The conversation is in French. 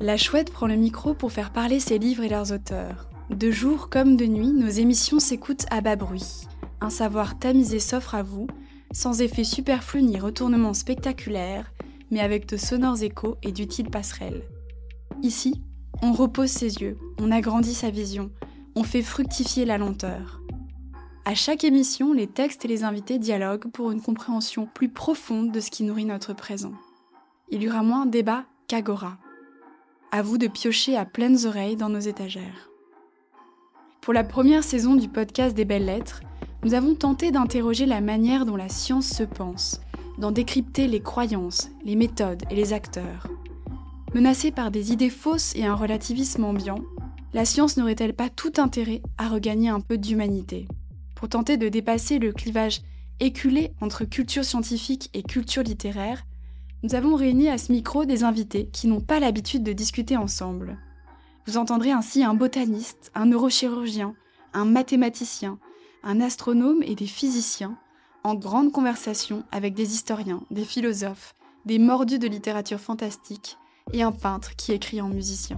La chouette prend le micro pour faire parler ses livres et leurs auteurs. De jour comme de nuit, nos émissions s'écoutent à bas bruit. Un savoir tamisé s'offre à vous, sans effet superflu ni retournement spectaculaire, mais avec de sonores échos et d'utiles passerelles. Ici, on repose ses yeux, on agrandit sa vision, on fait fructifier la lenteur. À chaque émission, les textes et les invités dialoguent pour une compréhension plus profonde de ce qui nourrit notre présent. Il y aura moins débat qu'agora. À vous de piocher à pleines oreilles dans nos étagères. Pour la première saison du podcast des belles lettres, nous avons tenté d'interroger la manière dont la science se pense, d'en décrypter les croyances, les méthodes et les acteurs. Menacée par des idées fausses et un relativisme ambiant, la science n'aurait-elle pas tout intérêt à regagner un peu d'humanité? Pour tenter de dépasser le clivage éculé entre culture scientifique et culture littéraire, nous avons réuni à ce micro des invités qui n'ont pas l'habitude de discuter ensemble. Vous entendrez ainsi un botaniste, un neurochirurgien, un mathématicien, un astronome et des physiciens en grande conversation avec des historiens, des philosophes, des mordus de littérature fantastique et un peintre qui écrit en musicien.